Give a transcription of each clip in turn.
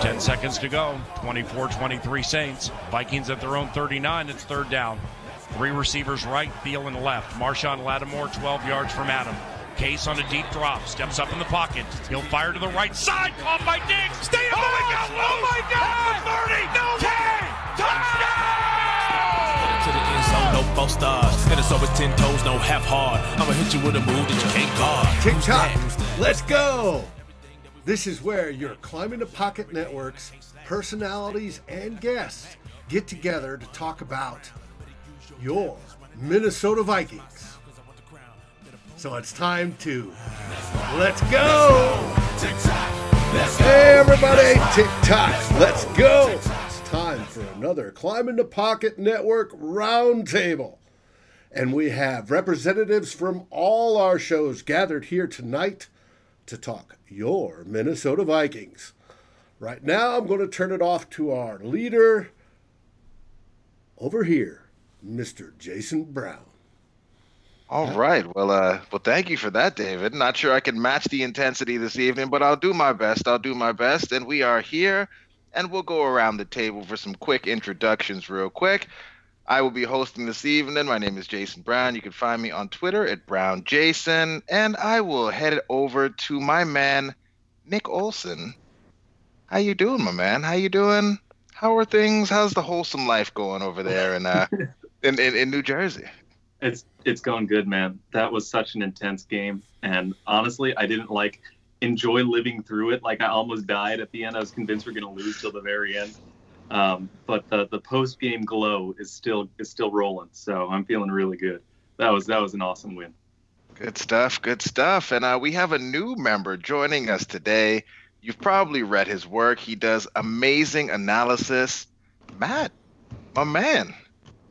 10 seconds to go. 24 23 Saints. Vikings at their own 39. It's third down. Three receivers right, Thielen left. Marshon Lattimore 12 yards from Adam. Case on a deep drop, steps up in the pocket. He'll fire to the right side, caught by Diggs. Stay oh up! Oh my God! Oh my God! 30! No way! End zone, no false stars. And it's always ten toes, no half hard. I'ma hit you with a move that you can't guard. Tick Who's tock, that? Who's that? let's go. This is where your Climbing the Pocket Networks personalities and guests get together to talk about your Minnesota Vikings. So it's time to let's go. Tick tock, let's go. Hey everybody, tick tock, let's go. Time for another Climbing the Pocket Network roundtable. And we have representatives from all our shows gathered here tonight to talk your Minnesota Vikings. Right now, I'm going to turn it off to our leader over here, Mr. Jason Brown. All right. Well, uh, well, thank you for that, David. Not sure I can match the intensity this evening, but I'll do my best. I'll do my best. And we are here, and we'll go around the table for some quick introductions, real quick. I will be hosting this evening. My name is Jason Brown. You can find me on Twitter at Brown Jason, and I will head over to my man, Nick Olson. How you doing, my man? How you doing? How are things? How's the wholesome life going over there in uh, in, in, in New Jersey? It's it's going good, man. That was such an intense game, and honestly, I didn't like enjoy living through it. Like I almost died at the end. I was convinced we are going to lose till the very end. Um, but the the post game glow is still is still rolling, so I'm feeling really good. That was that was an awesome win. Good stuff, good stuff. And uh, we have a new member joining us today. You've probably read his work. He does amazing analysis. Matt, my man,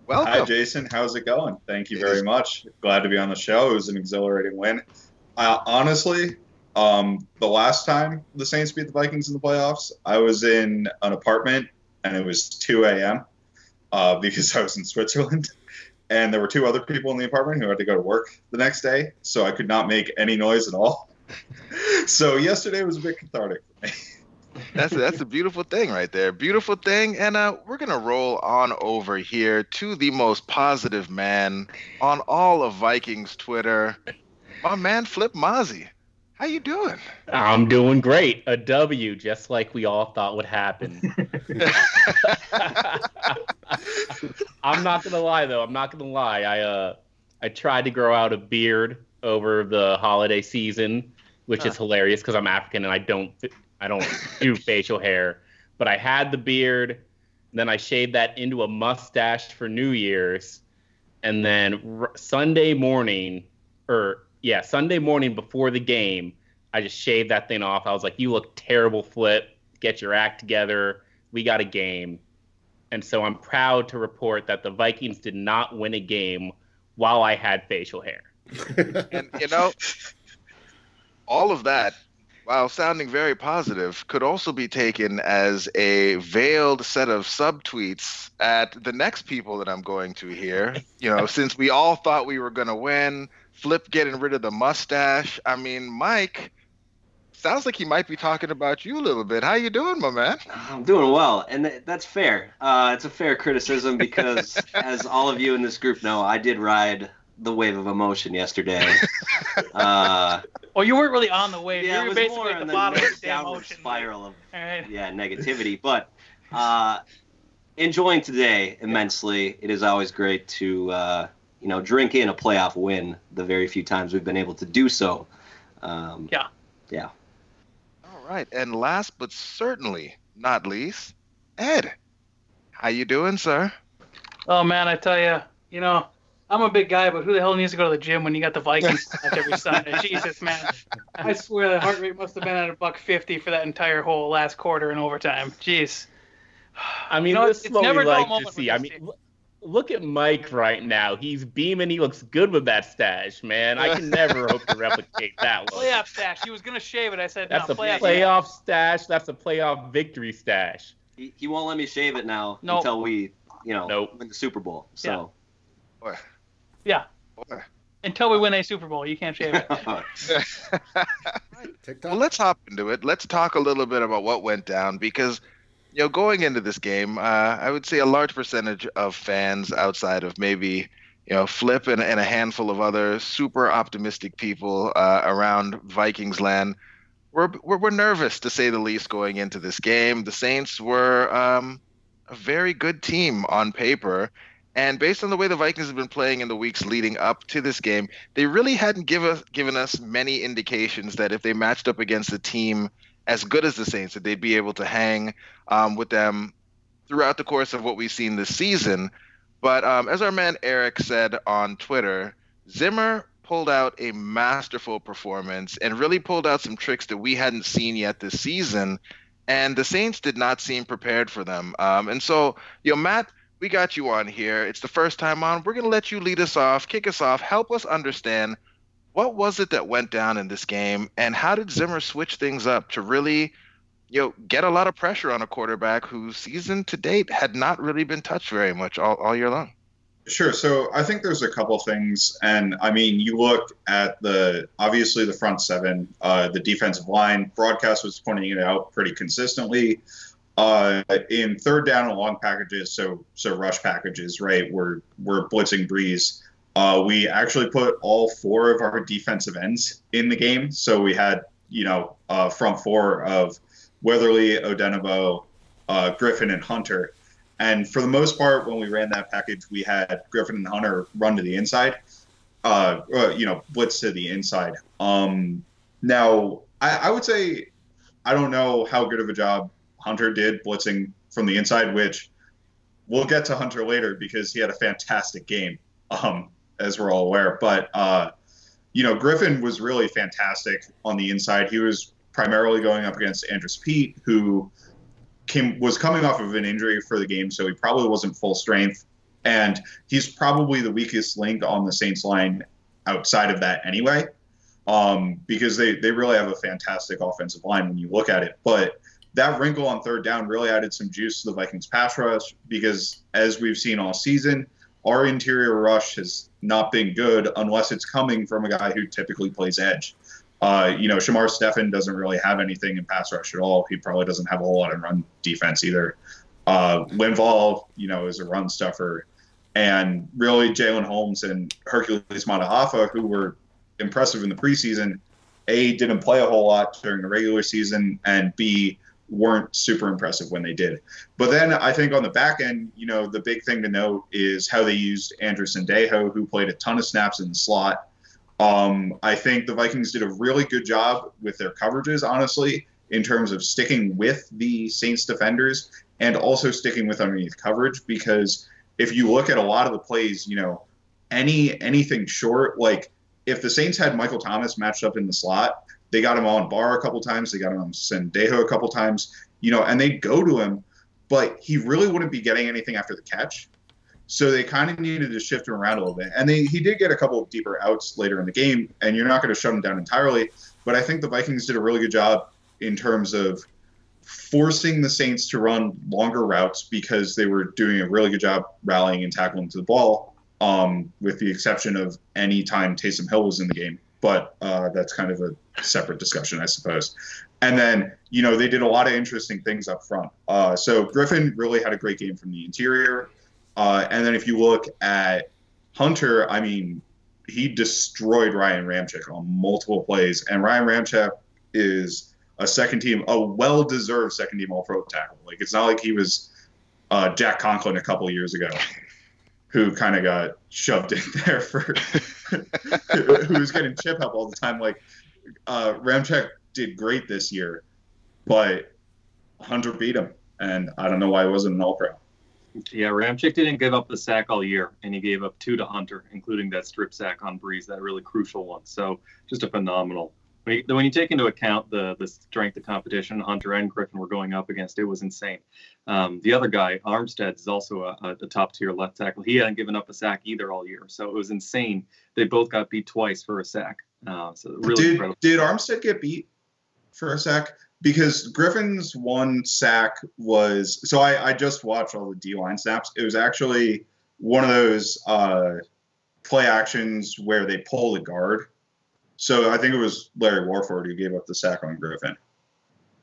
welcome. Hi, Jason. How's it going? Thank you very much. Glad to be on the show. It was an exhilarating win. Uh, honestly, um, the last time the Saints beat the Vikings in the playoffs, I was in an apartment and it was 2 a.m. Uh, because I was in Switzerland. And there were two other people in the apartment who had to go to work the next day. So I could not make any noise at all. so yesterday was a bit cathartic for me. That's that's a beautiful thing right there. Beautiful thing. And uh, we're gonna roll on over here to the most positive man on all of Vikings Twitter, my man Flip Mozzie. How you doing? I'm doing great. A W, just like we all thought would happen. I'm not gonna lie though. I'm not gonna lie. I uh, I tried to grow out a beard over the holiday season, which is hilarious because I'm African and I don't I don't do facial hair. But I had the beard, then I shaved that into a mustache for New Year's, and then r- Sunday morning, or yeah, Sunday morning before the game, I just shaved that thing off. I was like, "You look terrible, Flip. Get your act together. We got a game." And so I'm proud to report that the Vikings did not win a game while I had facial hair. And you know, all of that, while sounding very positive, could also be taken as a veiled set of subtweets at the next people that I'm going to hear. You know, since we all thought we were going to win, Flip getting rid of the mustache. I mean, Mike. Sounds like he might be talking about you a little bit. How you doing, my man? I'm doing well, and th- that's fair. Uh, it's a fair criticism because, as all of you in this group know, I did ride the wave of emotion yesterday. Uh, Well, you weren't really on the wave. yeah, you it were was more basically at the the bottom of the damn downward spiral of All right. yeah negativity, but uh, enjoying today immensely. It is always great to uh, you know drink in a playoff win. The very few times we've been able to do so. Um, Yeah. Yeah. All right, and last but certainly not least, Ed. How you doing, sir? Oh man, I tell you, you know, I'm a big guy, but who the hell needs to go to the gym when you got the Vikings match every Sunday? Jesus, man. I swear the heart rate must have been at a buck fifty for that entire whole last quarter and overtime. Jeez. I mean, You know, this it's- is it's what never we a dull like to moment with see. I mean, team. l- look at Mike right now. He's beaming. He looks good with that stash, man. I can never hope to replicate that look. Playoff stash. He was gonna shave it. I said That's no. a playoff. playoff stash. That's a playoff victory stash. He, he won't let me shave it now Nope. until we you know Nope. win the Super Bowl. So. Boy, Yeah. boy. Until we win a Super Bowl, you can't shave it. TikTok. Well, let's hop into it. Let's talk a little bit about what went down because, you know, going into this game, uh, I would say a large percentage of fans outside of maybe, you know, Flip and, and a handful of other super optimistic people uh, around Vikings land were, were, nervous to say the least going into this game. The Saints were um, a very good team on paper. And based on the way the Vikings have been playing in the weeks leading up to this game, they really hadn't give us, given us many indications that if they matched up against a team as good as the Saints, that they'd be able to hang um, with them throughout the course of what we've seen this season. But um, as our man Eric said on Twitter, Zimmer pulled out a masterful performance and really pulled out some tricks that we hadn't seen yet this season. And the Saints did not seem prepared for them. Um, and so, you know, Matt, we got you on here. It's the first time on. We're going to let you lead us off, kick us off, help us understand what was it that went down in this game, and how did Zimmer switch things up to really, you know, get a lot of pressure on a quarterback whose season to date had not really been touched very much all, all year long. Sure. So I think there's a couple things, and I mean, you look at the obviously the front seven, uh, the defensive line. Broadcast was pointing it out pretty consistently. Uh, in third down and long packages, so so rush packages, right? We're we're blitzing Brees. Uh, we actually put all four of our defensive ends in the game. So we had you know uh, front four of Weatherly, Odenigbo, uh, Griffin, and Hunter. And for the most part, when we ran that package, we had Griffin and Hunter run to the inside, uh, you know, blitz to the inside. Um, now, I, I would say I don't know how good of a job Hunter did blitzing from the inside, which we'll get to Hunter later because he had a fantastic game, um, as we're all aware. But uh, you know, Griffin was really fantastic on the inside. He was primarily going up against Andrus Peat, who came was coming off of an injury for the game, so he probably wasn't full strength, and he's probably the weakest link on the Saints line outside of that anyway. Um, because they, they really have a fantastic offensive line when you look at it. But that wrinkle on third down really added some juice to the Vikings pass rush because, as we've seen all season, our interior rush has not been good unless it's coming from a guy who typically plays edge. Uh, you know, Shamar Stephen doesn't really have anything in pass rush at all. He probably doesn't have a whole lot in run defense either. Uh, Linval, you know, is a run stuffer. And really, Jalen Holmes and Hercules Mata'afa, who were impressive in the preseason, A, didn't play a whole lot during the regular season, and B, weren't super impressive when they did. But then I think on the back end, you know, the big thing to note is how they used Andrew Sendejo, who played a ton of snaps in the slot. Um, I think the Vikings did a really good job with their coverages, honestly, in terms of sticking with the Saints defenders and also sticking with underneath coverage. Because if you look at a lot of the plays, you know, any anything short, like if the Saints had Michael Thomas matched up in the slot, they got him on Barr a couple times. They got him on Sendejo a couple times, you know, and they'd go to him, but he really wouldn't be getting anything after the catch. So they kind of needed to shift him around a little bit. And they, he did get a couple of deeper outs later in the game, and you're not going to shut him down entirely. But I think the Vikings did a really good job in terms of forcing the Saints to run longer routes because they were doing a really good job rallying and tackling to the ball, um, with the exception of any time Taysom Hill was in the game. But uh, that's kind of a separate discussion, I suppose. And then, you know, they did a lot of interesting things up front. Uh, so Griffin really had a great game from the interior. Uh, and then if you look at Hunter, I mean, he destroyed Ryan Ramczyk on multiple plays. And Ryan Ramczyk is a second team, a well deserved second team All Pro tackle. Like, it's not like he was uh, Jack Conklin a couple years ago. Who kind of got shoved in there for who was getting chip help all the time? Like uh, Ramczyk did great this year, but Hunter beat him, and I don't know why he wasn't an All Pro. Yeah, Ramczyk didn't give up the sack all year, and he gave up two to Hunter, including that strip sack on Brees, that really crucial one. So just a phenomenal. When you, when you take into account the the strength of competition Hunter and Griffin were going up against, it was insane. Um, the other guy, Armstead, is also a, a, top tier left tackle. He hadn't given up a sack either all year, so it was insane. They both got beat twice for a sack. Uh, so really did incredible. did Armstead get beat for a sack? Because Griffin's one sack was so I, I just watched all the D line snaps. It was actually one of those uh, play actions where they pull the guard. So I think it was Larry Warford who gave up the sack on Griffin.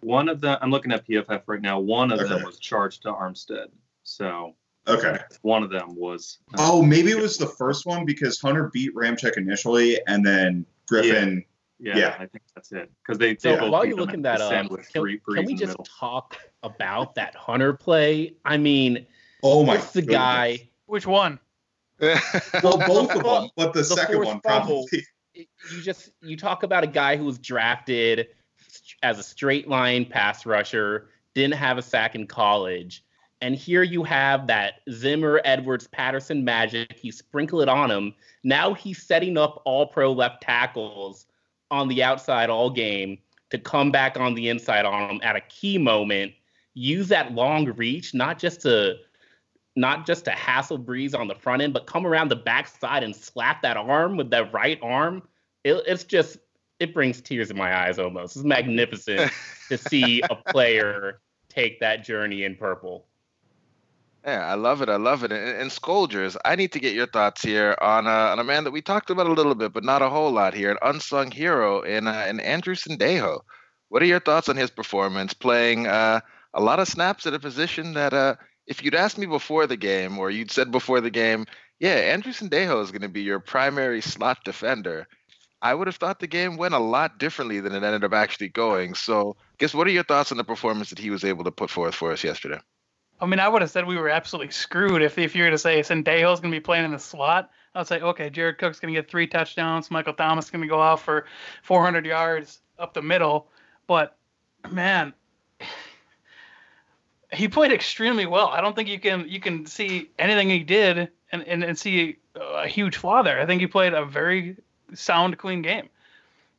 One of the I'm looking at PFF right now. One of them was charged to Armstead. So Okay. one of them was. uh, Oh, maybe it was the first one because Hunter beat Ramczyk initially, and then Griffin. Yeah, yeah. I think that's it. Because they, So they while you're looking at that uh, up, can, can we just middle. talk about that Hunter play? I mean, Oh my! it's the goodness. guy. Which one? Well, both of them, but the, the second forced one fumble. probably. You just you talk about a guy who was drafted as a straight line pass rusher, didn't have a sack in college, and here you have that Zimmer, Edwards, Patterson magic. You sprinkle it on him. Now he's setting up all pro left tackles on the outside all game to come back on the inside on him at a key moment. Use that long reach, not just to not just to hassle Brees on the front end, but come around the backside and slap that arm with that right arm. It, it's just it brings tears in my eyes almost. It's magnificent to see a player take that journey in purple. Yeah, I love it. I love it. And, and Scolders, I need to get your thoughts here on, uh, on a man that we talked about a little bit, but not a whole lot here, an unsung hero in, uh, in Andrew Sendejo. What are your thoughts on his performance, playing uh, a lot of snaps at a position that, uh, if you'd asked me before the game, or you'd said before the game, yeah, Andrew Sendejo is going to be your primary slot defender, I would have thought the game went a lot differently than it ended up actually going. So, guess what are your thoughts on the performance that he was able to put forth for us yesterday? I mean, I would have said we were absolutely screwed if if you were to say Sendejo's going to be playing in the slot. I'd say, okay, Jared Cook's going to get three touchdowns. Michael Thomas is going to go off for 400 yards up the middle. But man, he played extremely well. I don't think you can you can see anything he did and, and, and see a huge flaw there. I think he played a very sound, clean game.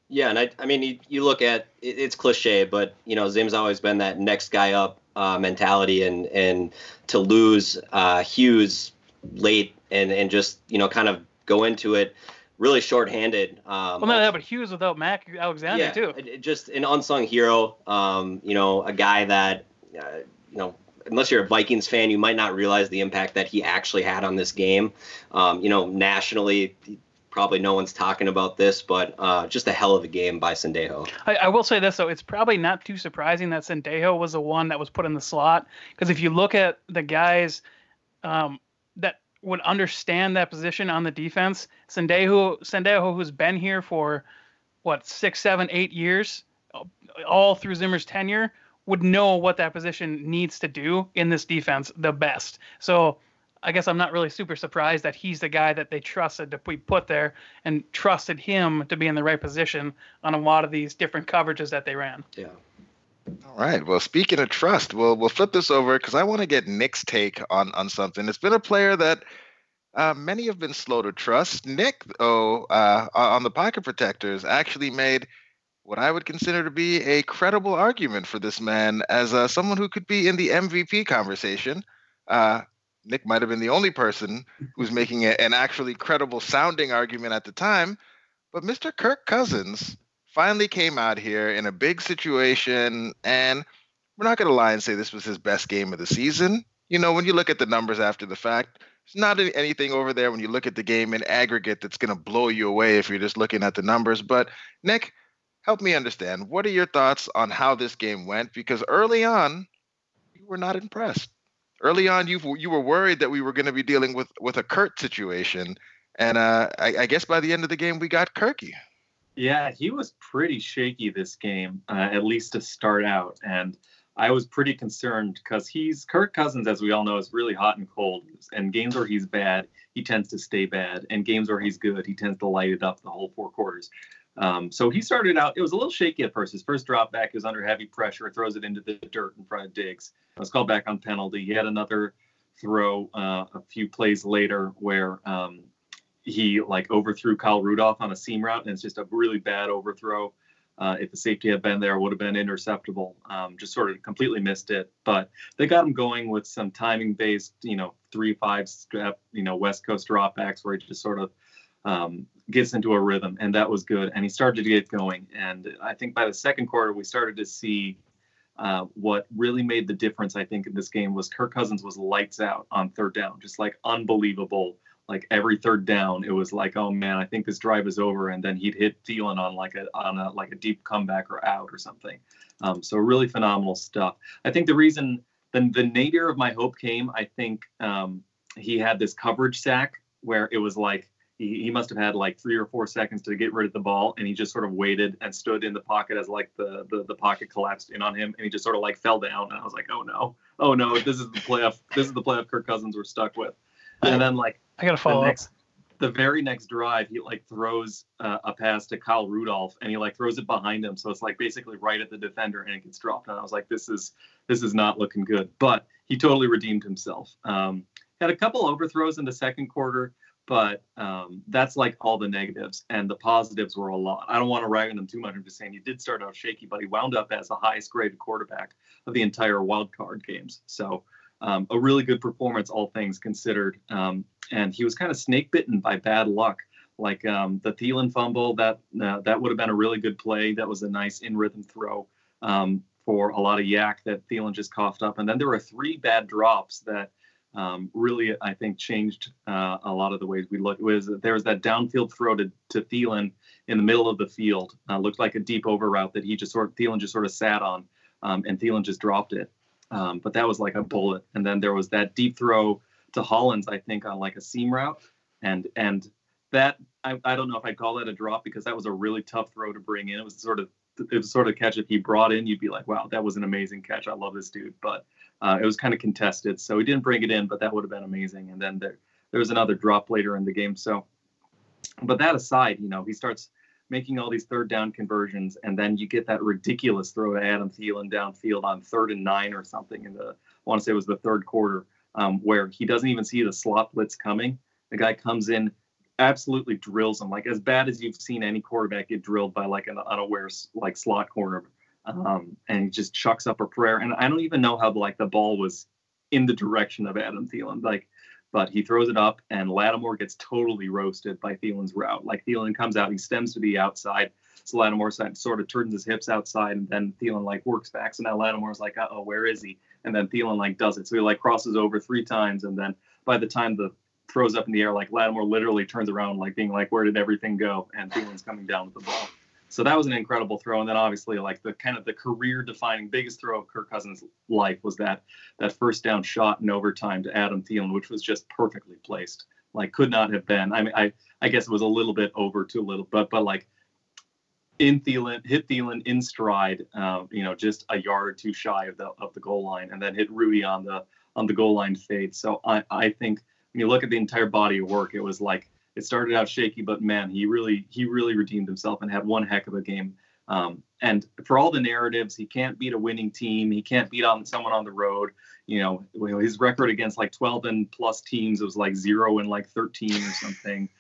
Yeah, and I, I mean, you, you look at it, it's cliche, but you know, Zim's always been that next guy up uh, mentality, and and to lose uh, Hughes late and and just you know kind of go into it really shorthanded. Um, Well, not that, but Hughes without Mac Alexander yeah, too. it- just an unsung hero. Um, you know, a guy that uh, you know. Unless you're a Vikings fan, you might not realize the impact that he actually had on this game. Um, you know, nationally, probably no one's talking about this, but uh, just a hell of a game by Sendejo. I, I will say this though, it's probably not too surprising that Sendejo was the one that was put in the slot because if you look at the guys um, that would understand that position on the defense, Sendejo, Sendejo, who's been here for what six, seven, eight years, all through Zimmer's tenure, would know what that position needs to do in this defense the best. So. I guess I'm not really super surprised that he's the guy that they trusted to be put there and trusted him to be in the right position on a lot of these different coverages that they ran. Yeah. All right. Well, speaking of trust, we'll we'll flip this over because I want to get Nick's take on on something. It's been a player that uh, many have been slow to trust. Nick, oh, uh, on the pocket protectors, actually made what I would consider to be a credible argument for this man as uh, someone who could be in the MVP conversation. Nick might have been the only person who's making a, an actually credible sounding argument at the time, but Mr. Kirk Cousins finally came out here in a big situation, and we're not going to lie and say this was his best game of the season. You know, when you look at the numbers after the fact, it's not anything over there when you look at the game in aggregate that's going to blow you away if you're just looking at the numbers. But, Nick, help me understand. What are your thoughts on how this game went? Because early on, you were not impressed. Early on, you you were worried that we were going to be dealing with with a Kurt situation, and uh, I, I guess by the end of the game, we got Kirky. Yeah, he was pretty shaky this game, uh, at least to start out. And I was pretty concerned because he's Kirk Cousins, as we all know, is really hot and cold. And games where he's bad, he tends to stay bad. And games where he's good, he tends to light it up the whole four quarters. Um, so he started out, it was a little shaky at first. His first drop back is under heavy pressure, throws it into the dirt in front of Diggs. It was called back on penalty. He had another throw uh, a few plays later where um, he like overthrew Kyle Rudolph on a seam route, and it's just a really bad overthrow. Uh, if the safety had been there, it would have been interceptable. Um, just sort of completely missed it. But they got him going with some timing-based, you know, three-five step, you know, West Coast dropbacks where he just sort of um, gets into a rhythm, and that was good. And he started to get going. And I think by the second quarter, we started to see uh, what really made the difference. I think in this game was Kirk Cousins was lights out on third down, just like unbelievable like every third down, it was like, oh man, I think this drive is over, and then he'd hit Thielen on like a on a like a deep comeback or out or something. Um, so really phenomenal stuff. I think the reason the the nadir of my hope came, I think um, he had this coverage sack where it was like he, he must have had like three or four seconds to get rid of the ball, and he just sort of waited and stood in the pocket as like the the, the pocket collapsed in on him, and he just sort of like fell down, and I was like, oh no, oh no, this is the playoff, this is the playoff Kirk Cousins we're stuck with, and then like I gotta follow the next, the very next drive, he like throws uh, a pass to Kyle Rudolph, and he like throws it behind him, so it's like basically right at the defender, and it gets dropped. And I was like, this is this is not looking good. But he totally redeemed himself. Um, had a couple overthrows in the second quarter, but um, that's like all the negatives, and the positives were a lot. I don't want to rag on them too much. I'm just saying he did start out shaky, but he wound up as the highest graded quarterback of the entire wild card games. So. Um, a really good performance, all things considered. Um, and he was kind of snake bitten by bad luck. Like um, the Thielen fumble, that uh, that would have been a really good play. That was a nice in rhythm throw um, for a lot of YAC that Thielen just coughed up. And then there were three bad drops that um, really, I think, changed uh, a lot of the ways we look. It was there was that downfield throw to, to Thielen in the middle of the field. Uh, looked like a deep over route that he just sort of, Thielen just sort of sat on, um, and Thielen just dropped it. Um, but that was like a bullet. And then there was that deep throw to Hollins, I think, on like a seam route, and and that I, I don't know if I'd call that a drop because that was a really tough throw to bring in. It was sort of it was sort of catch if he brought in, you'd be like, wow, that was an amazing catch. I love this dude. But uh, it was kind of contested, so he didn't bring it in, but that would have been amazing. And then there there was another drop later in the game. So, but that aside, you know, he starts making all these third down conversions, and then you get that ridiculous throw to Adam Thielen downfield on third and nine or something in the I want to say it was the third quarter, um, where he doesn't even see the slot blitz coming. The guy comes in, absolutely drills him, like as bad as you've seen any quarterback get drilled by like an unaware like slot corner, um, and he just chucks up a prayer. And I don't even know how like the ball was in the direction of Adam Thielen, like but he throws it up and Lattimore gets totally roasted by Thielen's route. Like Thielen comes out, he stems to the outside. So Lattimore sort of turns his hips outside and then Thielen like works back. So now Lattimore's like, uh oh, where is he? And then Thielen like does it. So he like crosses over three times and then by the time the throws up in the air, like Lattimore literally turns around like being like, Where did everything go? And Thielen's coming down with the ball. So that was an incredible throw. And then obviously like the kind of the career defining biggest throw of Kirk Cousins' life was that that first down shot in overtime to Adam Thielen, which was just perfectly placed. Like could not have been. I mean, I I guess it was a little bit over too little, but but like in Thielen, hit Thielen in stride, uh, you know, just a yard or two shy of the of the goal line, and then hit Rudy on the on the goal line fade. So I I think you look at the entire body of work, it was like it started out shaky, but man, he really he really redeemed himself and had one heck of a game. Um, and for all the narratives, he can't beat a winning team. He can't beat on someone on the road. You know, his record against like 12 and plus teams was like zero and like 13 or something.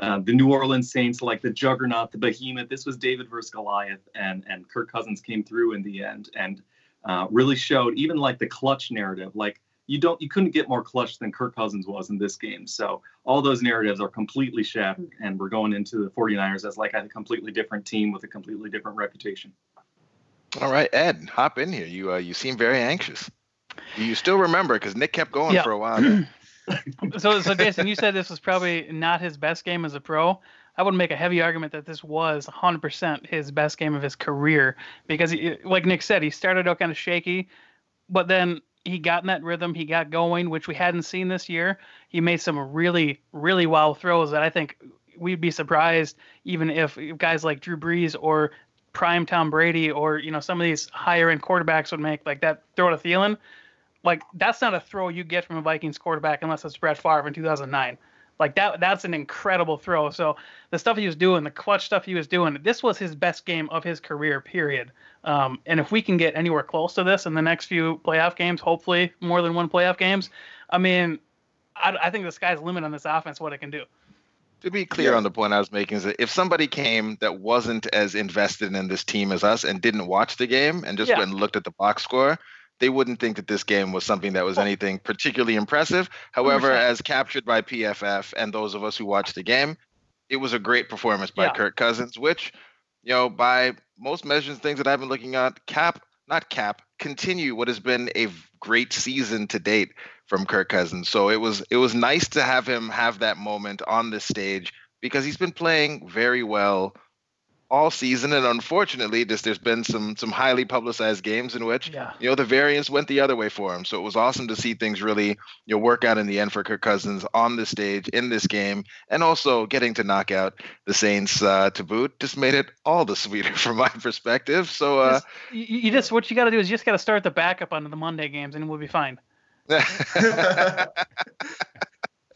Uh, the New Orleans Saints, like the juggernaut, the behemoth. This was David versus Goliath, and and Kirk Cousins came through in the end and uh, really showed even like the clutch narrative. Like you don't you couldn't get more clutch than Kirk Cousins was in this game. So all those narratives are completely shattered, and we're going into the 49ers as like a completely different team with a completely different reputation. All right, Ed, hop in here. You uh, you seem very anxious. Do you still remember? Because Nick kept going Yeah. for a while. so, so Jason, you said this was probably not his best game as a pro. I would make a heavy argument that this was 100% his best game of his career because, he, like Nick said, he started out kind of shaky, but then he got in that rhythm. He got going, which we hadn't seen this year. He made some really, really wild throws that I think we'd be surprised even if guys like Drew Brees or prime Tom Brady or you know some of these higher end quarterbacks would make like that throw to Thielen. Like that's not a throw you get from a Vikings quarterback unless it's Brett Favre in 2009. Like that that's an incredible throw. So the stuff he was doing, the clutch stuff he was doing, this was his best game of his career, period. Um, and if we can get anywhere close to this in the next few playoff games, hopefully more than one playoff games, I mean, I, I think the sky's the limit on this offense, what it can do. To be clear on the point I was making is that if somebody came that wasn't as invested in this team as us and didn't watch the game and just Yeah. went and looked at the box score, they wouldn't think that this game was something that was anything particularly impressive. However, 100%. as captured by PFF and those of us who watched the game, it was a great performance by Yeah. Kirk Cousins, which, you know, by most measures, things that I've been looking at, cap, not cap, continue what has been a great season to date from Kirk Cousins. So it was it was nice to have him have that moment on this stage because he's been playing very well all season, and unfortunately, just there's been some some highly publicized games in which Yeah. you know the variance went the other way for him. So it was awesome to see things really you know work out in the end for Kirk Cousins on the stage in this game, and also getting to knock out the Saints uh, to boot just made it all the sweeter from my perspective. So uh, Just- you, you just what you got to do is you just got to start the backup onto the Monday games, and we'll be fine.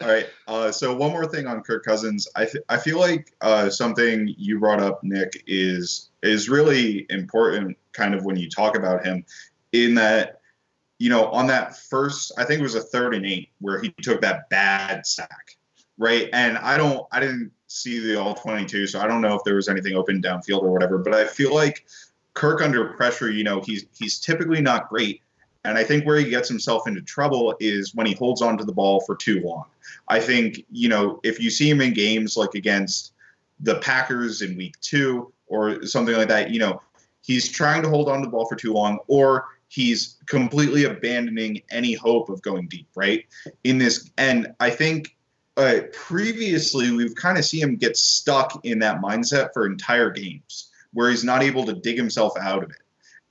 All right. Uh, so one more thing on Kirk Cousins. I th- I feel like uh, something you brought up, Nick, is is really important. Kind of when you talk about him, in that you know on that first, I think it was a third and eight where he took that bad sack, right? And I don't, I didn't see the all twenty two, so I don't know if there was anything open downfield or whatever. But I feel like Kirk under pressure, you know, he's he's typically not great. And I think where he gets himself into trouble is when he holds on to the ball for too long. I think, you know, if you see him in games like against the Packers in week two or something like that, you know, he's trying to hold on to the ball for too long or he's completely abandoning any hope of going deep, right? In this, and I think uh, previously we've kind of seen him get stuck in that mindset for entire games where he's not able to dig himself out of it.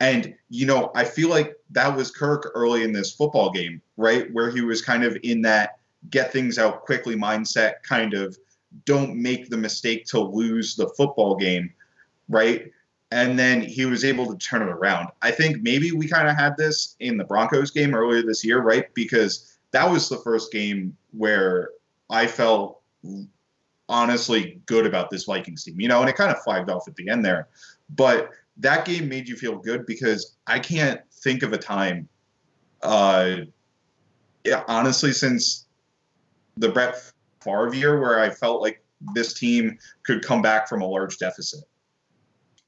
And, you know, I feel like that was Kirk early in this football game, right? Where he was kind of in that get things out quickly mindset, kind of don't make the mistake to lose the football game, right? And then he was able to turn it around. I think maybe we kind of had this in the Broncos game earlier this year, right? Because that was the first game where I felt honestly good about this Vikings team, you know, and it kind of flagged off at the end there. But that game made you feel good because I can't think of a time, uh, yeah, honestly, since the Brett Favre year where I felt like this team could come back from a large deficit.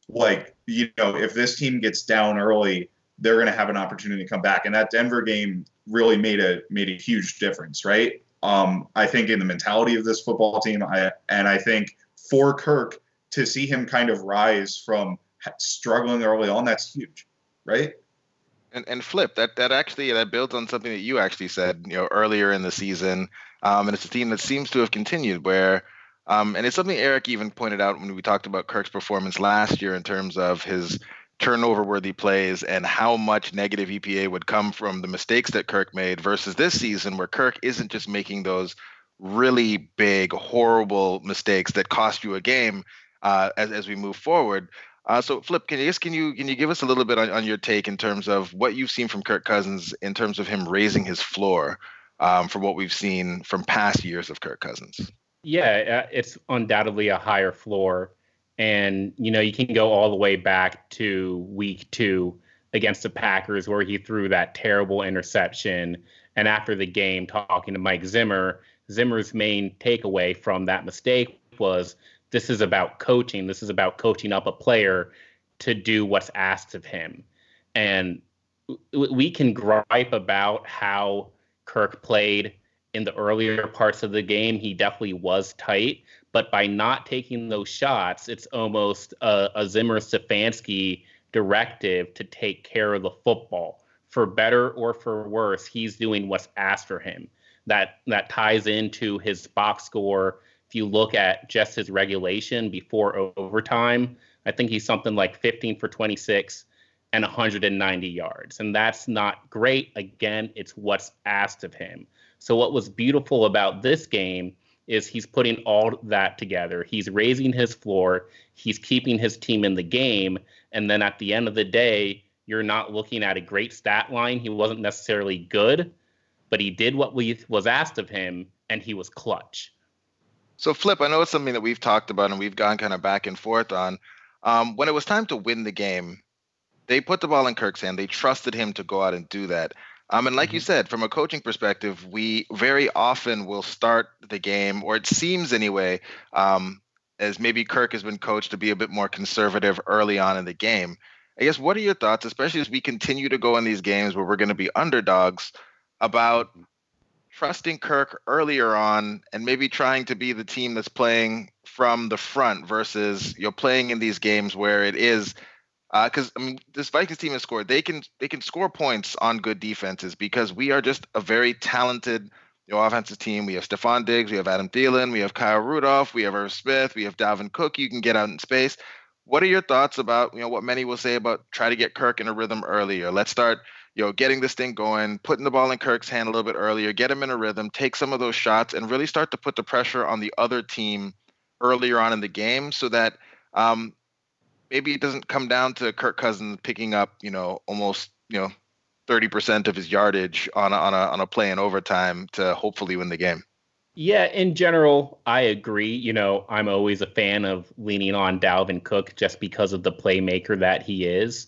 Like, you know, if this team gets down early, they're going to have an opportunity to come back. And that Denver game really made a made a huge difference, right? Um, I think in the mentality of this football team, I and I think for Kirk to see him kind of rise from struggling early on, that's huge, right? And, and flip that that actually that builds on something that you actually said you know earlier in the season um, and it's a theme that seems to have continued where um, and it's something Eric even pointed out when we talked about Kirk's performance last year in terms of his turnover worthy plays and how much negative EPA would come from the mistakes that Kirk made versus this season where Kirk isn't just making those really big horrible mistakes that cost you a game uh, as, as we move forward uh, so, Flip, can you can you can you give us a little bit on, on your take in terms of what you've seen from Kirk Cousins in terms of him raising his floor um, from what we've seen from past years of Kirk Cousins? Yeah, uh, it's undoubtedly a higher floor, and you know you can go all the way back to week two against the Packers where he threw that terrible interception, and after the game, talking to Mike Zimmer, Zimmer's main takeaway from that mistake was this is about coaching. This is about coaching up a player to do what's asked of him. And we can gripe about how Kirk played in the earlier parts of the game. He definitely was tight, but by not taking those shots, it's almost a, a Zimmer Stefanski directive to take care of the football. For better or for worse, he's doing what's asked for him. That that ties into his box score if you look at just his regulation before overtime, I think he's something like 15 for 26 and 190 yards. And that's not great. Again, it's what's asked of him. So, what was beautiful about this game is he's putting all that together. He's raising his floor, he's keeping his team in the game. And then at the end of the day, you're not looking at a great stat line. He wasn't necessarily good, but he did what we, was asked of him, and he was clutch. So, Flip, I know it's something that we've talked about and we've gone kind of back and forth on. Um, when it was time to win the game, they put the ball in Kirk's hand. They trusted him to go out and do that. Um, and like you said, from a coaching perspective, we very often will start the game, or it seems anyway, um, as maybe Kirk has been coached to be a bit more conservative early on in the game. I guess what are your thoughts, especially as we continue to go in these games where we're going to be underdogs, about trusting Kirk earlier on and maybe trying to be the team that's playing from the front versus you're playing in these games where it is uh, because I mean this Vikings team has scored. They can they can score points on good defenses because we are just a very talented you know, offensive team. We have Stefon Diggs, we have Adam Thielen, we have Kyle Rudolph, we have Irv Smith, we have Dalvin Cook. You can get out in space. What are your thoughts about you know what many will say about try to get Kirk in a rhythm earlier? Let's start you know getting this thing going, putting the ball in Kirk's hand a little bit earlier, get him in a rhythm, take some of those shots, and really start to put the pressure on the other team earlier on in the game so that um, maybe it doesn't come down to Kirk Cousins picking up, you know, almost, you know, 30% of his yardage on a, on a, on a play in overtime to hopefully win the game. Yeah, in general, I agree. You know, I'm always a fan of leaning on Dalvin Cook just because of the playmaker that he is.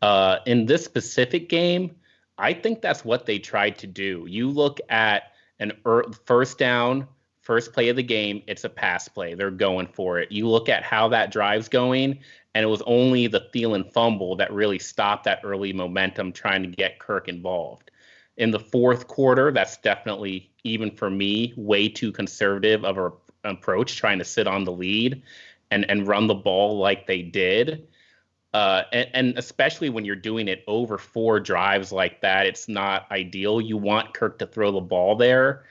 Uh, in this specific game, I think that's what they tried to do. You look at an er- first down, first play of the game, it's a pass play. They're going for it. You look at how that drive's going, and it was only the Thielen fumble that really stopped that early momentum trying to get Kirk involved. In the fourth quarter, that's definitely, even for me, way too conservative of an approach, trying to sit on the lead and, and run the ball like they did. Uh, and, and, especially when you're doing it over four drives like that, it's not ideal. You want Kirk to throw the ball there.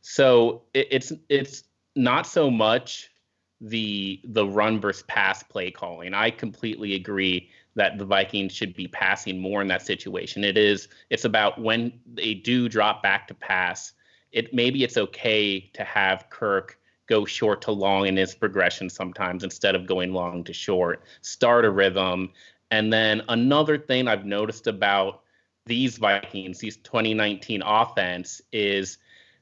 So it, it's it's not so much the the run versus pass play calling. I completely agree that the Vikings should be passing more in that situation. It is it's about when they do drop back to pass. It maybe it's okay to have Kirk go short to long in his progression sometimes instead of going long to short. Start a rhythm. And then another thing I've noticed about these Vikings, these 2019 offense is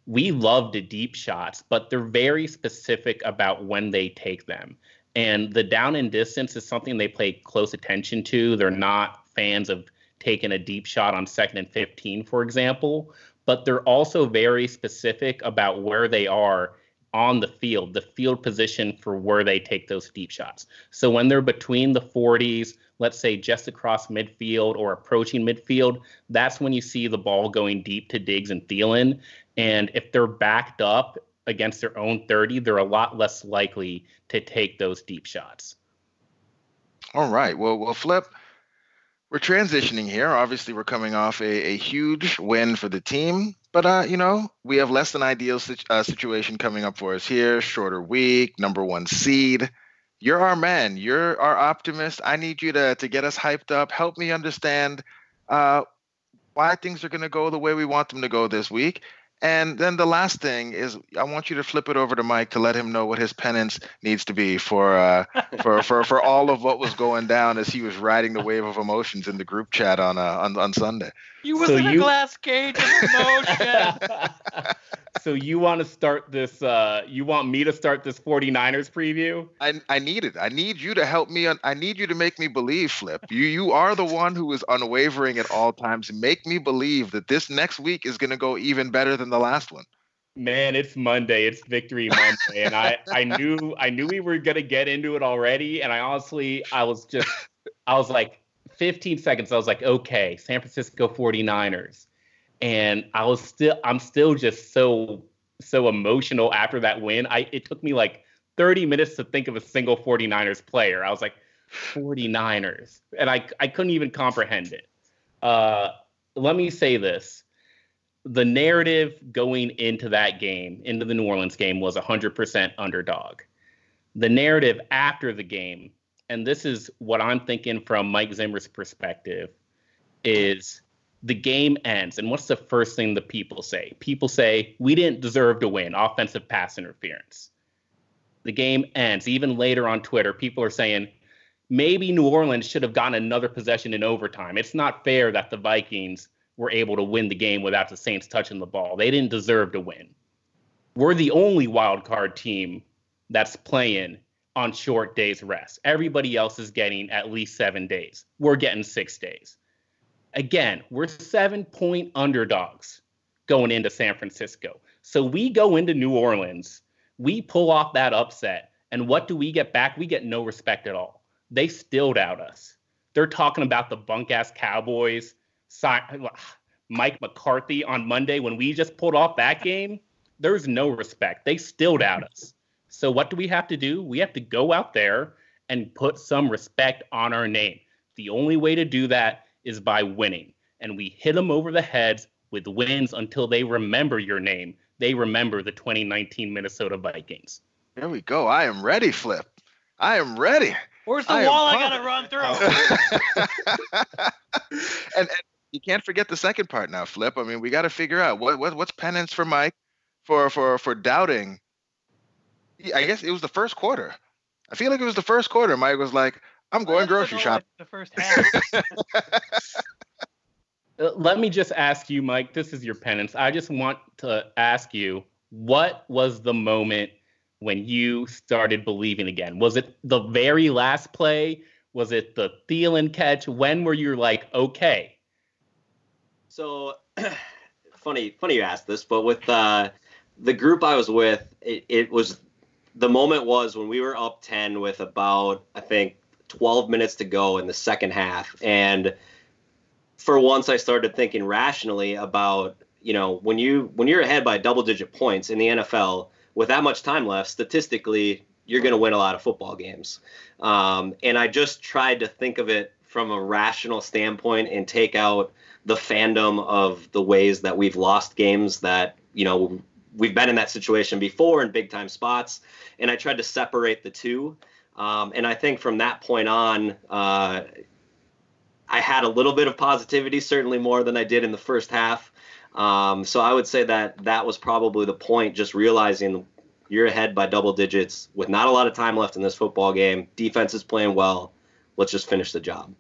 we love the deep shots, but they're very specific about when they take them. And the down and distance is something they pay close attention to. They're not fans of taking a deep shot on second and 15, for example, but they're also very specific about where they are on the field, the field position for where they take those deep shots. So when they're between the 40s, let's say just across midfield or approaching midfield, that's when you see the ball going deep to Diggs and Thielen. And if they're backed up against their own 30, they're a lot less likely to take those deep shots. All right. Well, well, Flip, we're transitioning here. Obviously, we're coming off a, a huge win for the team, but uh, you know, we have less than ideal situ- uh, situation coming up for us here. Shorter week, number one seed. You're our man. You're our optimist. I need you to to get us hyped up. Help me understand uh, why things are going to go the way we want them to go this week, and then the last thing is, I want you to flip it over to Mike to let him know what his penance needs to be for uh, for for for all of what was going down as he was riding the wave of emotions in the group chat on uh, on on Sunday. You was so in you... a glass cage of emotion. so you want to start this? Uh, you want me to start this 49ers preview? I I need it. I need you to help me. Un- I need you to make me believe, Flip. You you are the one who is unwavering at all times. Make me believe that this next week is going to go even better than the last one. Man, it's Monday. It's Victory Monday, and I I knew I knew we were gonna get into it already, and I honestly I was just I was like 15 seconds. I was like, okay, San Francisco 49ers, and I was still I'm still just so so emotional after that win. I it took me like 30 minutes to think of a single 49ers player. I was like 49ers, and I I couldn't even comprehend it. Uh, let me say this the narrative going into that game, into the New Orleans game, was 100% underdog. The narrative after the game, and this is what I'm thinking from Mike Zimmer's perspective, is the game ends. And what's the first thing the people say? People say, we didn't deserve to win, offensive pass interference. The game ends. Even later on Twitter, people are saying, maybe New Orleans should have gotten another possession in overtime. It's not fair that the Vikings were able to win the game without the Saints touching the ball. They didn't deserve to win. We're the only wild card team that's playing on short days rest. Everybody else is getting at least seven days. We're getting six days. Again, we're seven point underdogs going into San Francisco. So we go into New Orleans, we pull off that upset, and what do we get back? We get no respect at all. They still doubt us. They're talking about the bunk ass Cowboys Mike McCarthy on Monday when we just pulled off that game, there's no respect. They still doubt us. So what do we have to do? We have to go out there and put some respect on our name. The only way to do that is by winning. And we hit them over the heads with wins until they remember your name. They remember the 2019 Minnesota Vikings. There we go. I am ready, Flip. I am ready. Where's the I wall I gotta run through? and, and you can't forget the second part now, Flip. I mean, we got to figure out what, what what's penance for Mike for for for doubting. I guess it was the first quarter. I feel like it was the first quarter. Mike was like, "I'm going grocery shopping." The first half. Uh, Let me just ask you, Mike. This is your penance. I just want to ask you, what was the moment when you started believing again? Was it the very last play? Was it the Thielen catch? When were you like, okay? So funny, funny you asked this, but with uh, the group I was with, it, it was the moment was when we were up ten with about I think twelve minutes to go in the second half, and for once I started thinking rationally about you know when you when you're ahead by double digit points in the NFL with that much time left, statistically you're going to win a lot of football games. Um, and I just tried to think of it from a rational standpoint and take out the fandom of the ways that we've lost games that you know we've been in that situation before in big time spots and i tried to separate the two. Um, and i think from that point on uh, i had a little bit of positivity certainly more than i did in the first half. Um, so i would say that that was probably the point just realizing you're ahead by double digits with not a lot of time left in this football game. Defense is playing well. Let's just finish the job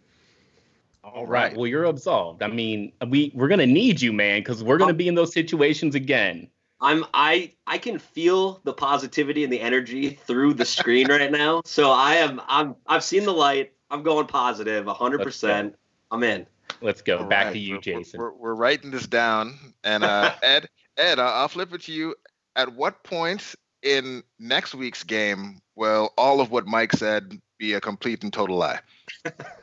All right. Well, you're absolved. I mean, we we're gonna need you, man, because we're gonna be in those situations again. I'm I I can feel the positivity and the energy through the screen right now. So I am I'm I've seen the light. I'm going positive, 100%. I'm in. Let's go. All Back right, to you, we're- we're- Jason. We're, we're writing this down, and uh, Ed, Ed, I'll I'll flip it to you. At what point in next week's game will all of what Mike said be a complete and total lie?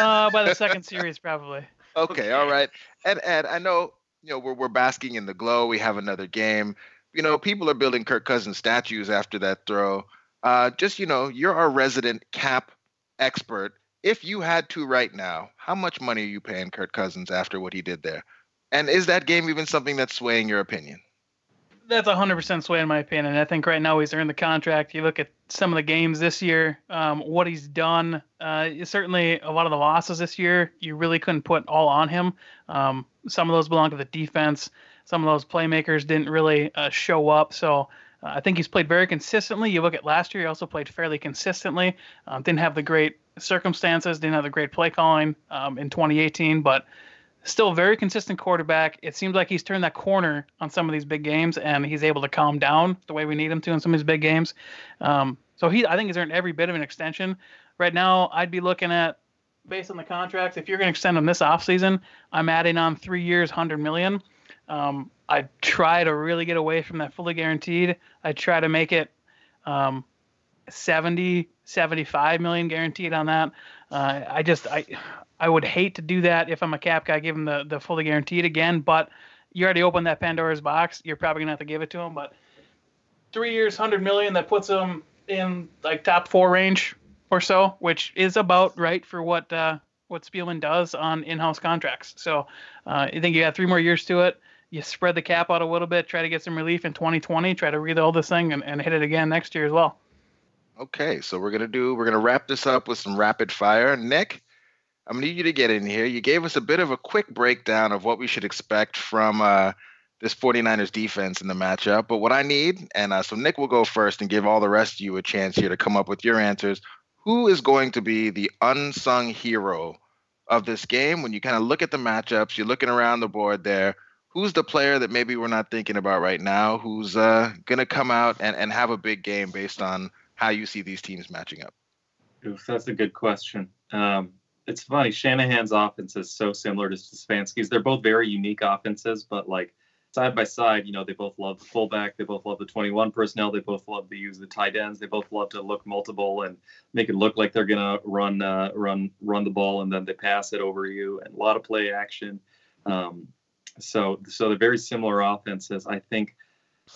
uh, by the second series, probably. Okay, all right. And Ed, I know you know we're we're basking in the glow. We have another game. You know, people are building Kirk Cousins statues after that throw. Uh, just you know, you're our resident cap expert. If you had to right now, how much money are you paying Kirk Cousins after what he did there? And is that game even something that's swaying your opinion? That's 100% sway in my opinion. I think right now he's earned the contract. You look at some of the games this year, um, what he's done. Uh, certainly, a lot of the losses this year, you really couldn't put all on him. Um, some of those belong to the defense. Some of those playmakers didn't really uh, show up. So uh, I think he's played very consistently. You look at last year, he also played fairly consistently. Um, didn't have the great circumstances, didn't have the great play calling um, in 2018, but still a very consistent quarterback. It seems like he's turned that corner on some of these big games, and he's able to calm down the way we need him to in some of these big games. Um, so he, I think, he's earned every bit of an extension. Right now, I'd be looking at, based on the contracts, if you're going to extend him this offseason, I'm adding on three years, hundred million. Um, I try to really get away from that fully guaranteed. I try to make it um, 70, 75 million guaranteed on that. Uh, I just I I would hate to do that if I'm a cap guy, give him the the fully guaranteed again. But you already opened that Pandora's box. You're probably gonna have to give it to him. But three years, hundred million, that puts him in like top four range or so, which is about right for what uh, what Spielman does on in-house contracts. So uh, I think you got three more years to it. You spread the cap out a little bit, try to get some relief in 2020, try to rebuild this thing and, and hit it again next year as well. Okay, so we're gonna do we're gonna wrap this up with some rapid fire. Nick, I'm gonna need you to get in here. You gave us a bit of a quick breakdown of what we should expect from uh, this 49ers defense in the matchup. But what I need, and uh, so Nick will go first and give all the rest of you a chance here to come up with your answers. Who is going to be the unsung hero of this game? When you kind of look at the matchups, you're looking around the board there. Who's the player that maybe we're not thinking about right now? Who's uh, gonna come out and, and have a big game based on how you see these teams matching up? Oof, that's a good question. Um, it's funny. Shanahan's offense is so similar to Stefanski's. They're both very unique offenses, but like side by side, you know, they both love the fullback. They both love the 21 personnel. They both love to use the tight ends. They both love to look multiple and make it look like they're gonna run, uh, run, run the ball, and then they pass it over you. And a lot of play action. Um, so, so they're very similar offenses. I think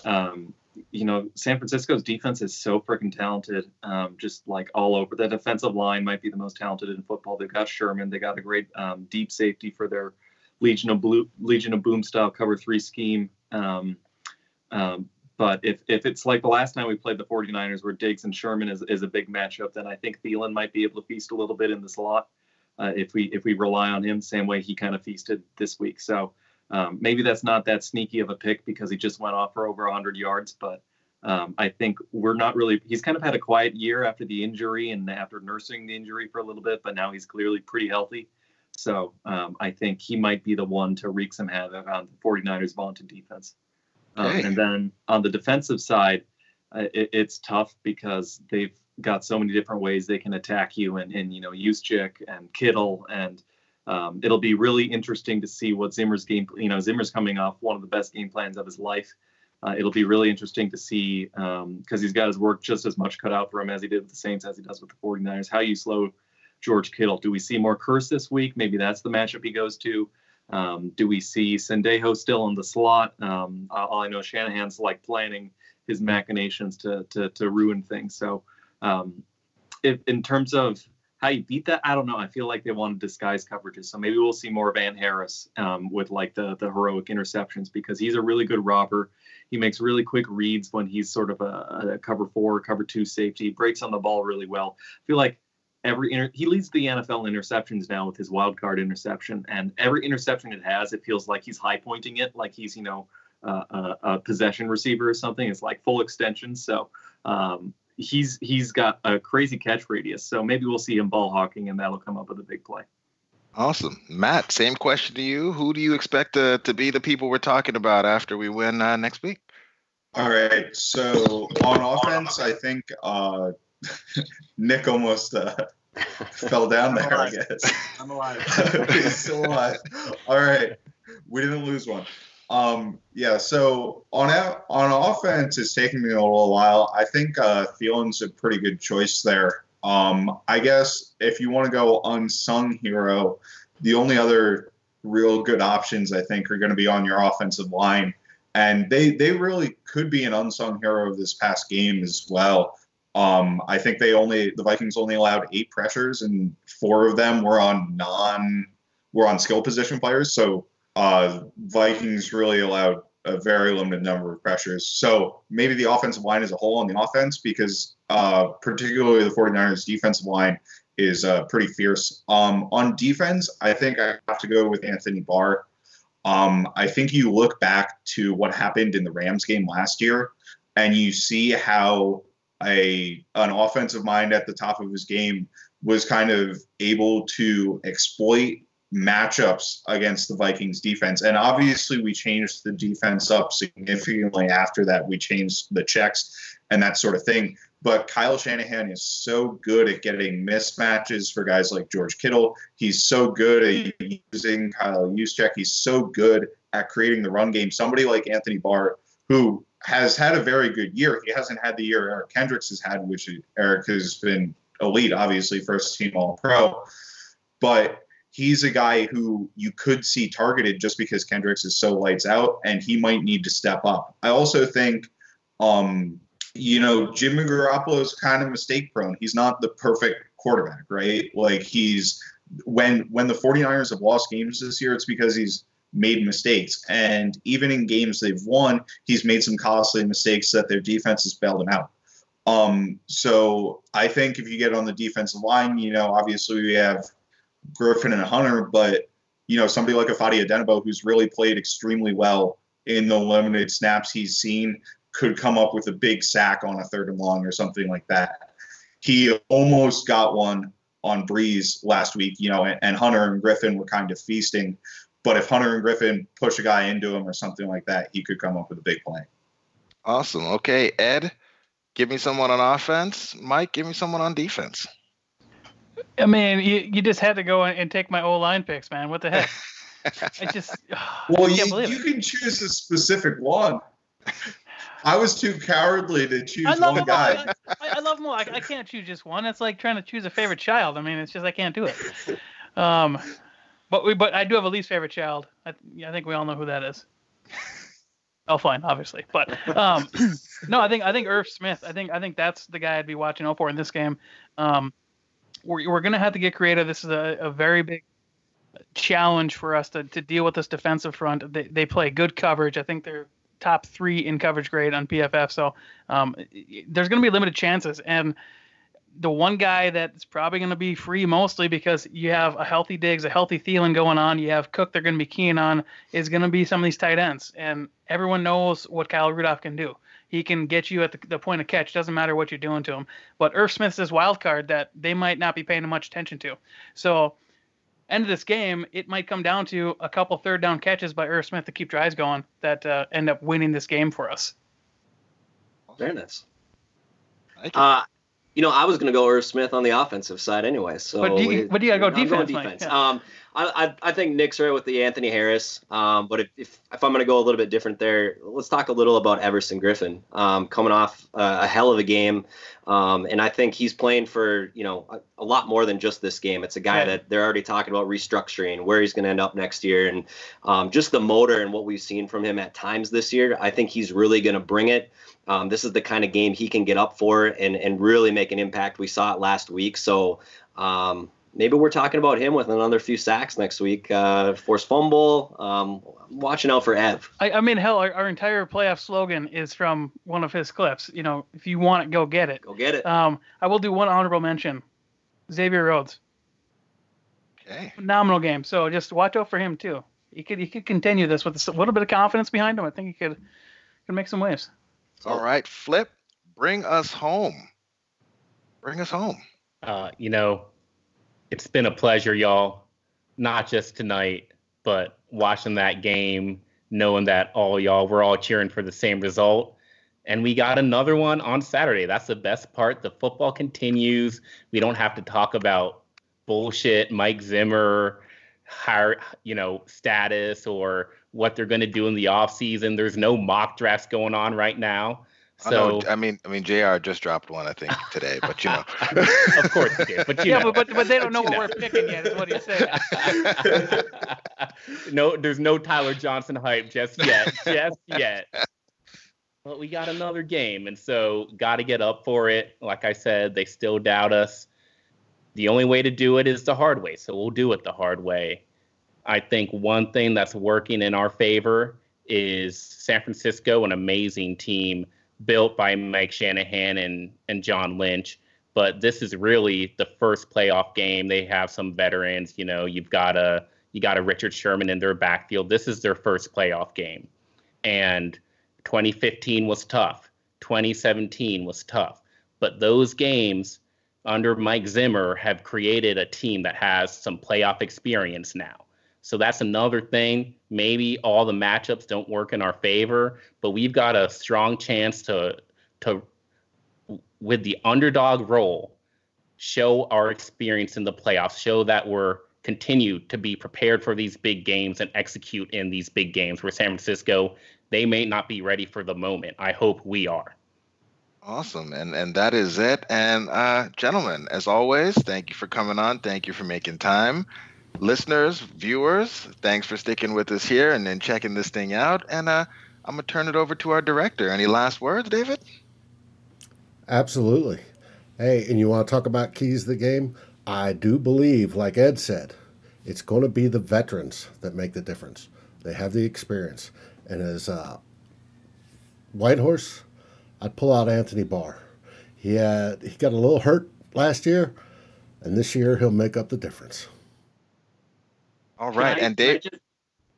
um, you know, San Francisco's defense is so freaking talented. Um, just like all over. The defensive line might be the most talented in football. They've got Sherman. They got a great um, deep safety for their Legion of Blue, Legion of Boom style cover three scheme. Um, um, but if, if it's like the last time we played the 49ers where Diggs and Sherman is, is a big matchup, then I think Thielen might be able to feast a little bit in the slot uh, if we if we rely on him same way he kind of feasted this week. So um, maybe that's not that sneaky of a pick because he just went off for over 100 yards, but um, I think we're not really. He's kind of had a quiet year after the injury and after nursing the injury for a little bit, but now he's clearly pretty healthy. So um, I think he might be the one to wreak some havoc on the 49ers' vaunted defense. Um, and then on the defensive side, uh, it, it's tough because they've got so many different ways they can attack you, and, and you know, Juszczyk and Kittle, and um, it'll be really interesting to see what Zimmer's game. You know, Zimmer's coming off one of the best game plans of his life. Uh, it'll be really interesting to see because he's got his work just as much cut out for him as he did with the Saints as he does with the 49ers. How you slow George Kittle? Do we see more Kearse this week? Maybe that's the matchup he goes to. Um, do we see Sendejo still in the slot? Um, all I know, Shanahan's like planning his machinations to to, to ruin things. So, um, if in terms of how you beat that, I don't know. I feel like they want to disguise coverages, so maybe we'll see more Anthony Harris um, with like the the heroic interceptions because he's a really good robber. He makes really quick reads when he's sort of a, a cover four, cover two safety. Breaks on the ball really well. I feel like every inter- he leads the NFL interceptions now with his wild card interception, and every interception it has, it feels like he's high pointing it, like he's you know uh, a, a possession receiver or something. It's like full extension. So um, he's he's got a crazy catch radius. So maybe we'll see him ball hawking, and that'll come up with a big play. Awesome. Matt, same question to you. Who do you expect to, to be the people we're talking about after we win uh, next week? All right. So on offense, I think uh, Nick almost uh, fell down there. I guess. I'm alive. He's still alive. All right. We didn't lose one. Um, yeah. So on on offense, it's taking me a little while. I think uh, Thielen's a pretty good choice there. Um, I guess if you want to go unsung hero, the only other real good options I think are going to be on your offensive line, and they they really could be an unsung hero of this past game as well. Um, I think they only the Vikings only allowed eight pressures, and four of them were on non were on skill position players. So uh, Vikings really allowed a very limited number of pressures. So maybe the offensive line as a whole on the offense, because uh, particularly the 49ers defensive line is uh, pretty fierce. Um, on defense, I think I have to go with Anthony Barr. Um, I think you look back to what happened in the Rams game last year, and you see how a an offensive mind at the top of his game was kind of able to exploit matchups against the Vikings defense. And obviously we changed the defense up significantly after that. We changed the checks and that sort of thing. But Kyle Shanahan is so good at getting mismatches for guys like George Kittle. He's so good at using Kyle Juszczyk. He's so good at creating the run game. Somebody like Anthony Barr, who has had a very good year. He hasn't had the year Eric Kendricks has had, which Eric has been elite, obviously, first team All Pro. But he's a guy who you could see targeted just because Kendricks is so lights out, and he might need to step up. I also think, um, you know, Jimmy Garoppolo is kind of mistake prone. He's not the perfect quarterback, right? Like he's when when the 49ers have lost games this year, it's because he's made mistakes. And even in games they've won, he's made some costly mistakes that their defense has bailed him out. Um, so I think if you get on the defensive line, you know, obviously we have Griffen and Hunter, but you know, somebody like a Fadi Odenigbo who's really played extremely well in the limited snaps he's seen could come up with a big sack on a third and long or something like that. He almost got one on Brees last week, you know, and, and Hunter and Griffen were kind of feasting. But if Hunter and Griffen push a guy into him or something like that, he could come up with a big play. Awesome. Okay, Ed, give me someone on offense. Mike, give me someone on defense. I mean, you, you just had to go and, and take my O line picks, man. What the heck? I just Well, I can't you, believe you it. can choose a specific one. I was too cowardly to choose I love one them all. guy. I, I love them all. I, I can't choose just one. It's like trying to choose a favorite child. I mean, it's just I can't do it. Um, but we but I do have a least favorite child. I, I think we all know who that is. Elflein, obviously. But um, no, I think I think Irv Smith. I think I think that's the guy I'd be watching out for in this game. Um, we're we're gonna have to get creative. This is a, a very big challenge for us to, to deal with this defensive front. They they play good coverage. I think they're top three in coverage grade on PFF. So um, there's gonna be limited chances and the one guy that's probably going to be free mostly because you have a healthy Diggs, a healthy Thielen going on. You have Cook they're going to be keen on is going to be some of these tight ends. And everyone knows what Kyle Rudolph can do. He can get you at the, the point of catch. Doesn't matter what you're doing to him. But Irv Smith's this wild card that they might not be paying much attention to. So end of this game, it might come down to a couple third down catches by Irv Smith to keep drives going that uh, end up winning this game for us. Very nice. Uh, you know, I was going to go Irv Smith on the offensive side anyway. So, But do you- we- but you gotta go I'm going defense, defense. yeah. Um, I, I I think Nick's right with the Anthony Harris. Um, but if, if if I'm going to go a little bit different there, let's talk a little about Everson Griffen. Um, coming off uh, a hell of a game, um, and I think he's playing for you know a, a lot more than just this game. It's a guy Right. that they're already talking about restructuring, where he's going to end up next year, and um, just the motor and what we've seen from him at times this year. I think he's really going to bring it. Um, this is the kind of game he can get up for and and really make an impact. We saw it last week, so um, maybe we're talking about him with another few sacks next week. Uh, forced fumble. Um, watching out for Ev. I, I mean, hell, our, our entire playoff slogan is from one of his clips. You know, if you want it, go get it. Go get it. Um, I will do one honorable mention. Xavier Rhodes, Okay. phenomenal game. So just watch out for him too. He could he could continue this with a little bit of confidence behind him. I think he could could make some waves. All right, Flip, bring us home. Bring us home. Uh, you know, it's been a pleasure, y'all. Not just tonight, but watching that game, knowing that all y'all we're all cheering for the same result. And we got another one on Saturday. That's the best part. The football continues. We don't have to talk about bullshit, Mike Zimmer, hire, you know, status or what they're going to do in the offseason. There's no mock drafts going on right now. I So, know, I mean, I mean, Jr. just dropped one, I think, today, but you know. of course he did. But you yeah, know. but, but but they don't know what know. we're picking yet. Is what he's saying. no, there's no Tyler Johnson hype just yet, just yet. But we got another game, and so got to get up for it. Like I said, they still doubt us. The only way to do it is the hard way, so we'll do it the hard way. I think one thing that's working in our favor is San Francisco, an amazing team built by Mike Shanahan and, and John Lynch. But this is really the first playoff game. They have some veterans. You know, you've got a you got a Richard Sherman in their backfield. This is their first playoff game, and 2015 was tough. 2017 was tough. But those games under Mike Zimmer have created a team that has some playoff experience now. So that's another thing. Maybe all the matchups don't work in our favor, but we've got a strong chance to to with the underdog role show our experience in the playoffs, show that we're continue to be prepared for these big games and execute in these big games where San Francisco they may not be ready for the moment. I hope we are. Awesome. And and that is it. And uh gentlemen, as always, thank you for coming on. Thank you for making time. Listeners, viewers, thanks for sticking with us here and then checking this thing out. And uh I'm gonna turn it over to our director. Any last words, David? Absolutely. Hey, and you want to talk about keys to the game? I do believe, like Ed said, it's going to be the veterans that make the difference. They have the experience. And as uh, Whitehorse, I'd pull out Anthony Barr. He had he got a little hurt last year, and this year he'll make up the difference. All right. Can I- and I Dave, just-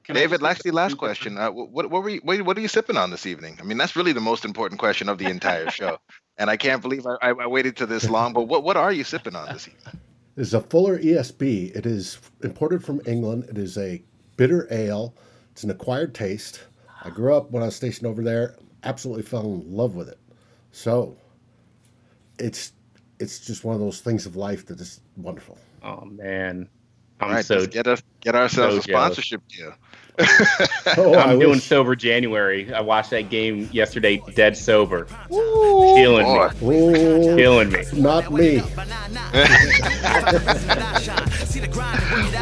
can David, just- actually, last question. Uh, what what were you what, what are you sipping on this evening? I mean, that's really the most important question of the entire show. And I can't believe I, I, I waited to this long. But what what are you sipping on this evening? This is a Fuller ESB. It is imported from England. It is a bitter ale. It's an acquired taste. I grew up when I was stationed over there. Absolutely fell in love with it. So it's it's just one of those things of life that is wonderful. Oh man, All I'm right, so get us get ourselves so a sponsorship deal. Oh, I I'm doing wish. sober January. I watched that game yesterday, dead sober. Killing boy. me. Oh, Killing me. not me.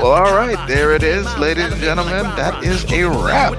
Well, all right, there it is, ladies and gentlemen. That is a wrap.